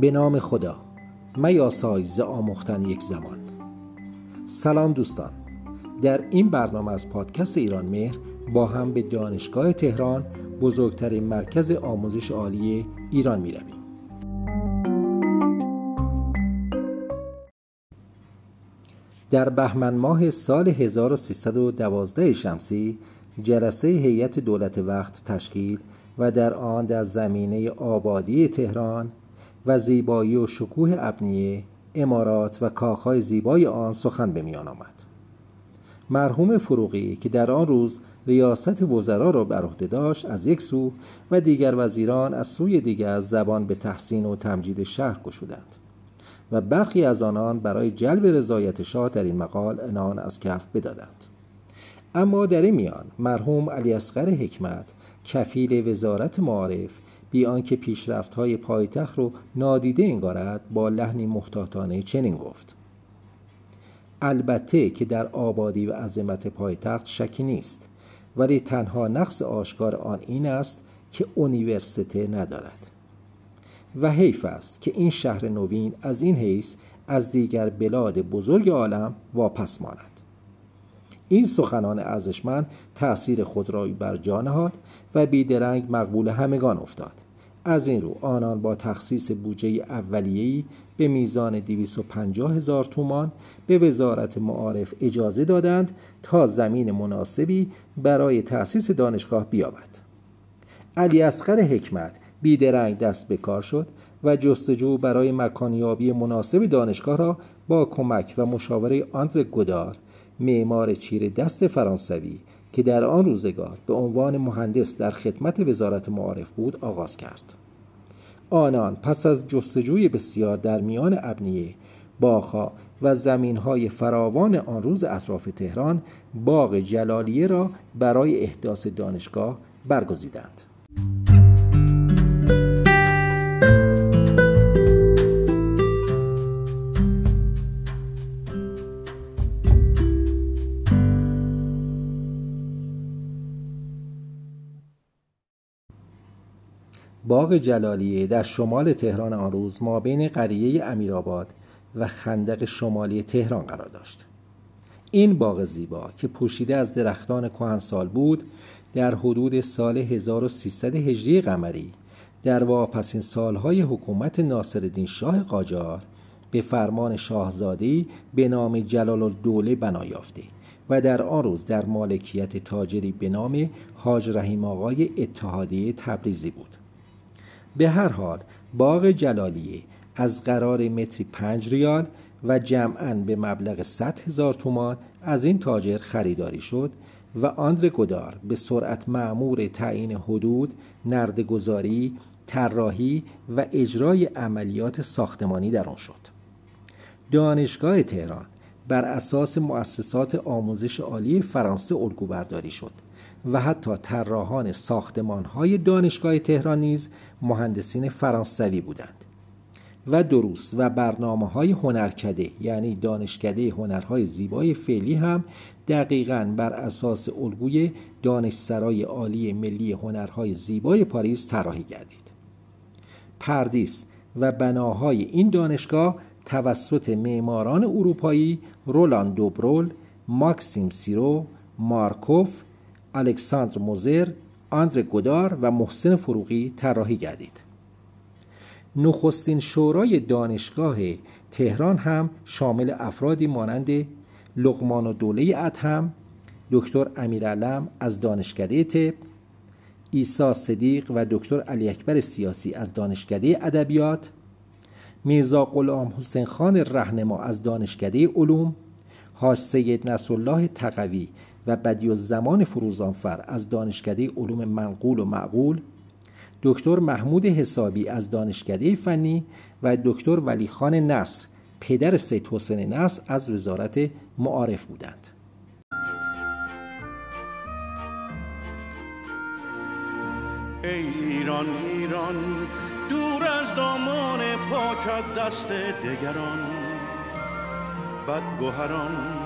به نام خدا میاسای ز آموختن یک زمان سلام دوستان در این برنامه از پادکست ایران مهر با هم به دانشگاه تهران بزرگترین مرکز آموزش عالی ایران می رویم. در بهمن ماه سال 1312 شمسی جلسه هیئت دولت وقت تشکیل و در آن در زمینه آبادی تهران و زیبایی و شکوه ابنیه امارات و کاخهای زیبای آن سخن به میان آمد. مرحوم فروغی که در آن روز ریاست وزرا را بر عهده داشت از یک سو و دیگر وزیران از سوی دیگر زبان به تحسین و تمجید شهر گشودند و برخی از آنان برای جلب رضایت شاه در این مقال انان از کف بدادند. اما در این میان مرحوم علی اصغر حکمت کفیل وزارت معارف بی آنکه پیشرفت های پایتخت رو نادیده انگارد با لحنی محتاطانه چنین گفت. البته که در آبادی و عظمت پایتخت شکی نیست ولی تنها نقص آشکار آن این است که اونیورسیته ندارد. و حیف است که این شهر نوین از این حیث از دیگر بلاد بزرگ عالم واپس ماند. این سخنان ارزشمند تأثیر خود را بر جا نهاد و بیدرنگ مقبول همگان افتاد. از این رو آنان با تخصیص بودجه اولیه‌ای به میزان 250 هزار تومان به وزارت معارف اجازه دادند تا زمین مناسبی برای تأسیس دانشگاه بیابد. علی اصغر حکمت بیدرنگ دست به کار شد و جستجو برای مکانیابی مناسب دانشگاه را با کمک و مشاوره آندر گودار معمار چیر دست فرانسوی که در آن روزگار به عنوان مهندس در خدمت وزارت معارف بود آغاز کرد. آنان پس از جستجوی بسیار در میان ابنیه باغها و زمینهای فراوان آن روز اطراف تهران باغ جلالیه را برای احداث دانشگاه برگزیدند. باغ جلالیه در شمال تهران آن روز ما بین قریه امیرآباد و خندق شمالی تهران قرار داشت. این باغ زیبا که پوشیده از درختان کهنسال بود در حدود سال 1300 هجری قمری در واپسین سالهای حکومت ناصرالدین شاه قاجار به فرمان شاهزادی به نام جلال الدوله بنا یافته و در آن روز در مالکیت تاجری به نام حاج رحیم آقای اتحادیه تبریزی بود. به هر حال باغ جلالیه از قرار متری پنج ریال و جمعا به مبلغ 100 هزار تومان از این تاجر خریداری شد و آندر گدار به سرعت معمور تعیین حدود، نردگذاری، طراحی و اجرای عملیات ساختمانی در آن شد. دانشگاه تهران بر اساس مؤسسات آموزش عالی فرانسه الگو برداری شد و حتی طراحان ساختمانهای دانشگاه تهران نیز مهندسین فرانسوی بودند و دروس و برنامه های هنرکده یعنی دانشکده هنرهای زیبای فعلی هم دقیقا بر اساس الگوی دانشسرای عالی ملی هنرهای زیبای پاریس طراحی گردید. پردیس و بناهای این دانشگاه توسط معماران اروپایی رولان دوبرول، ماکسیم سیرو، مارکوف الکساندر موزر، آندر گودار و محسن فروغی طراحی گردید. نخستین شورای دانشگاه تهران هم شامل افرادی مانند لقمان و دوله ادهم، دکتر امیرعلم از دانشکده طب، ایسا صدیق و دکتر علی اکبر سیاسی از دانشکده ادبیات، میرزا غلام حسین خان رهنما از دانشکده علوم، حاج سید نصرالله تقوی و بدی زمان فروزانفر از دانشکده علوم منقول و معقول دکتر محمود حسابی از دانشکده فنی و دکتر ولیخان نصر پدر سید حسین نصر از وزارت معارف بودند. ای ایران ایران دور از دامان پاکت دست دگران بدگوهران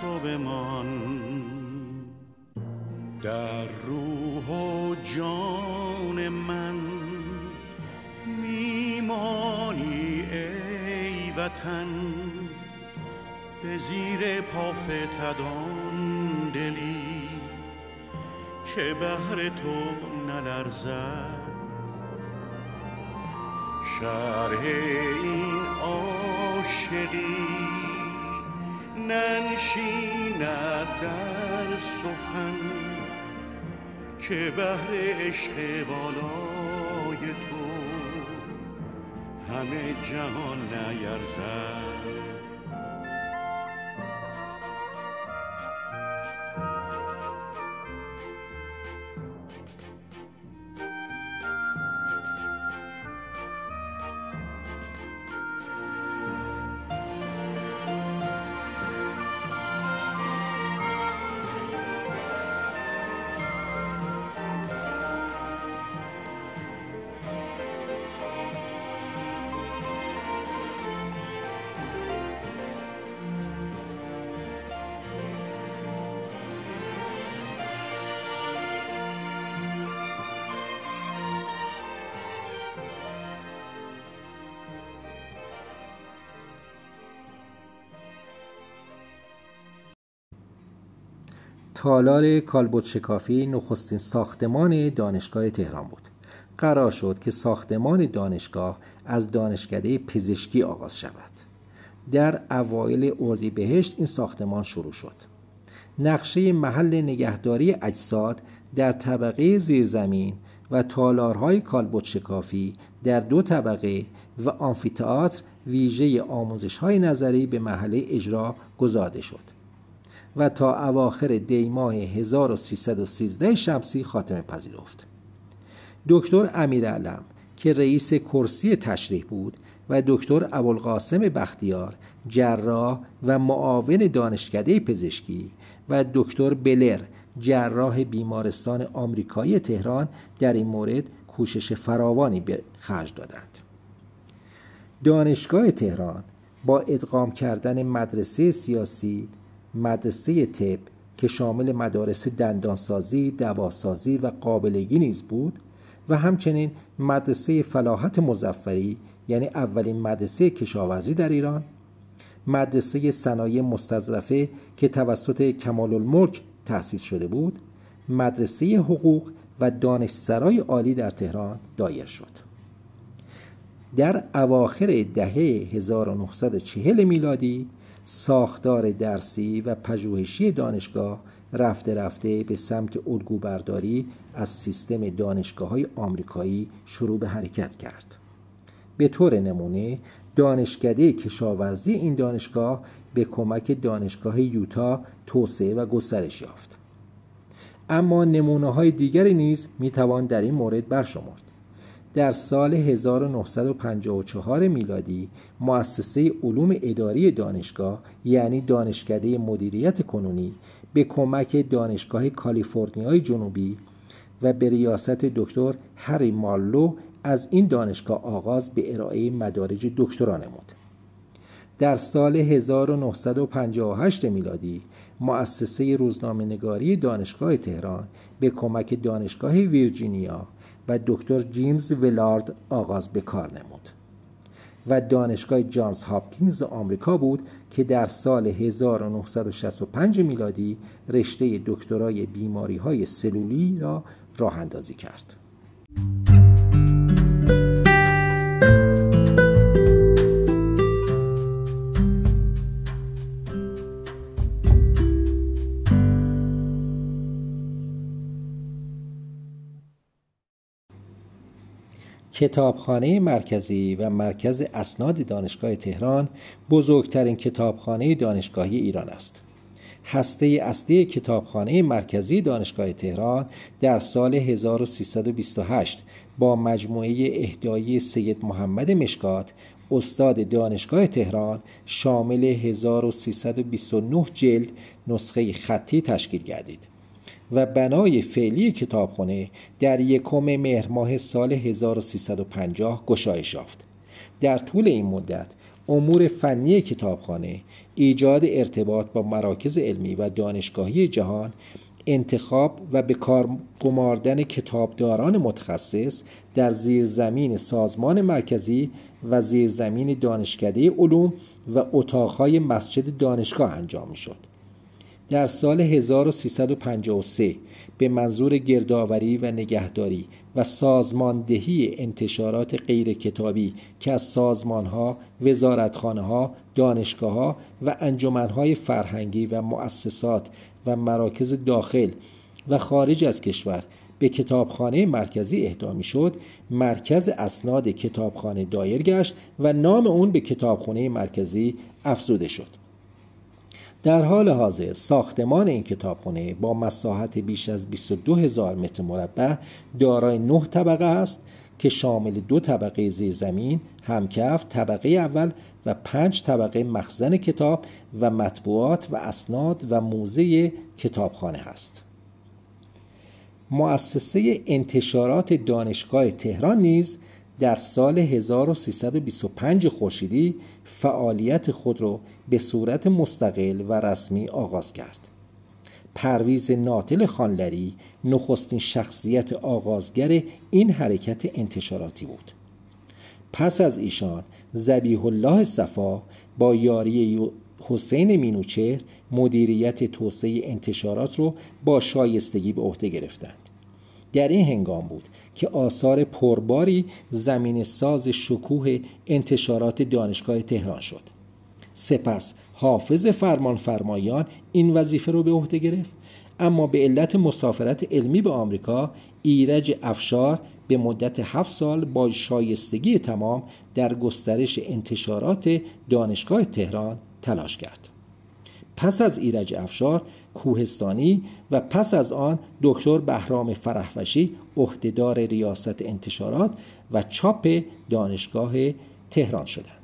تو بمان. در روح و جان من میمانی ای وطن. به زیر پافتدان دلی که بهر تو نلرزد. شرح این عاشقی ننشیند در سخن که بهر عشق والای تو همه جهان نیرزد. تالار کالبد شکافی نخستین ساختمان دانشگاه تهران بود. قرار شد که ساختمان دانشگاه از دانشکده پزشکی آغاز شود. در اوایل اردیبهشت این ساختمان شروع شد. نقشه محل نگهداری اجساد در طبقه زیرزمین و تالارهای کالبد شکافی در دو طبقه و آمفیتئاتر ویژه آموزش های نظری به محله اجرا گذارده شد. و تا اواخر دی ماه 1313 شمسی خاتمه پذیرفت. دکتر امیرعلم که رئیس کرسی تشریح بود و دکتر ابوالقاسم بختیار جراح و معاون دانشکده پزشکی و دکتر بلر جراح بیمارستان آمریکایی تهران در این مورد کوشش فراوانی به خرج دادند. دانشگاه تهران با ادغام کردن مدرسه سیاسی مدرسه طب که شامل مدارس دندانسازی، دواسازی و قابلگی نیز بود و همچنین مدرسه فلاحت مزفری یعنی اولین مدرسه کشاورزی در ایران مدرسه صنایع مستظرفه که توسط کمال الملک تأسیس شده بود مدرسه حقوق و دانشسرای عالی در تهران دایر شد. در اواخر دهه 1940 میلادی ساختار درسی و پژوهشی دانشگاه رفته رفته به سمت الگوبرداری از سیستم دانشگاه های آمریکایی شروع به حرکت کرد. به طور نمونه دانشکده کشاورزی این دانشگاه به کمک دانشگاه یوتا توسعه و گسترش یافت. اما نمونه های دیگری نیز می توان در این مورد برشمرد. در سال 1954 میلادی مؤسسه علوم اداری دانشگاه یعنی دانشکده مدیریت کنونی به کمک دانشگاه کالیفرنیای جنوبی و به ریاست دکتر هری مارلو از این دانشگاه آغاز به ارائه مدارج دکترا نمود در سال 1958 میلادی مؤسسه روزنامه نگاری دانشگاه تهران به کمک دانشگاه ویرجینیا و دکتر جیمز ولارد آغاز به کار نمود و دانشگاه جانز هاپکینز آمریکا بود که در سال 1965 میلادی رشته دکترای بیماری های سلولی را راه اندازی کرد. کتابخانه مرکزی و مرکز اسناد دانشگاه تهران بزرگترین کتابخانه دانشگاهی ایران است. هسته اصلی کتابخانه مرکزی دانشگاه تهران در سال 1328 با مجموعه اهدایی سید محمد مشکات استاد دانشگاه تهران شامل 1329 جلد نسخه خطی تشکیل گردید و بنای فعلی کتابخانه در یکم مهر ماه سال 1350 گشایش یافت در طول این مدت امور فنی کتابخانه ایجاد ارتباط با مراکز علمی و دانشگاهی جهان انتخاب و به کار گماردن کتابداران متخصص در زیرزمین سازمان مرکزی و زیرزمین دانشکده علوم و اتاقهای مسجد دانشگاه انجام می شد. در سال 1353 به منظور گردآوری و نگهداری و سازماندهی انتشارات غیر کتابی که از سازمانها، وزارتخانه دانشگاه و انجمنهای فرهنگی و مؤسسات و مراکز داخل و خارج از کشور به کتابخانه مرکزی اهدا می شد مرکز اسناد کتابخانه دایر گشت و نام اون به کتابخانه مرکزی افزوده شد. در حال حاضر ساختمان این کتابخانه با مساحت بیش از 22 هزار متر مربع دارای نه طبقه است که شامل دو طبقه زیرزمین، همکف، طبقه اول و پنج طبقه مخزن کتاب و مطبوعات و اسناد و موزه کتابخانه است. مؤسسه انتشارات دانشگاه تهران نیز در سال 1325 خورشیدی فعالیت خود را به صورت مستقل و رسمی آغاز کرد. پرویز ناطل خانلری نخستین شخصیت آغازگر این حرکت انتشاراتی بود. پس از ایشان زبیح الله صفا با یاری حسین مینوچهر مدیریت توسعه انتشارات رو با شایستگی به عهده گرفتند. در این هنگام بود که آثار پرباری زمین ساز شکوه انتشارات دانشگاه تهران شد. سپس حافظ فرمان فرمایان این وظیفه رو به عهده گرفت. اما به علت مسافرت علمی به آمریکا ایرج افشار به مدت هفت سال با شایستگی تمام در گسترش انتشارات دانشگاه تهران تلاش کرد. پس از ایرج افشار کوهستانی و پس از آن دکتر بهرام فرحوشی عهدهدار ریاست انتشارات و چاپ دانشگاه تهران شدند.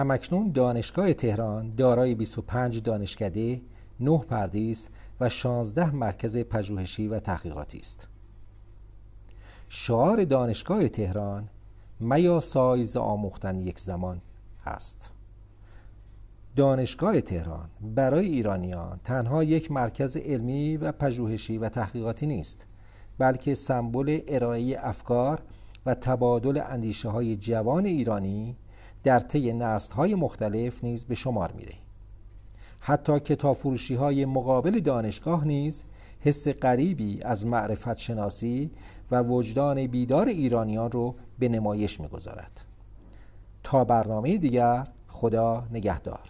همکنون دانشگاه تهران دارای 25 دانشکده، 9 پردیس و 16 مرکز پژوهشی و تحقیقاتی است. شعار دانشگاه تهران میا سایز آموختن یک زمان هست. دانشگاه تهران برای ایرانیان تنها یک مرکز علمی و پژوهشی و تحقیقاتی نیست بلکه سمبل ارائه افکار و تبادل اندیشه های جوان ایرانی در طی نسل های مختلف نیز به شمار میره حتی کتاب فروشی های مقابل دانشگاه نیز حس غریبی از معرفت شناسی و وجدان بیدار ایرانیان رو به نمایش می‌گذارد. تا برنامه دیگر خدا نگهدار.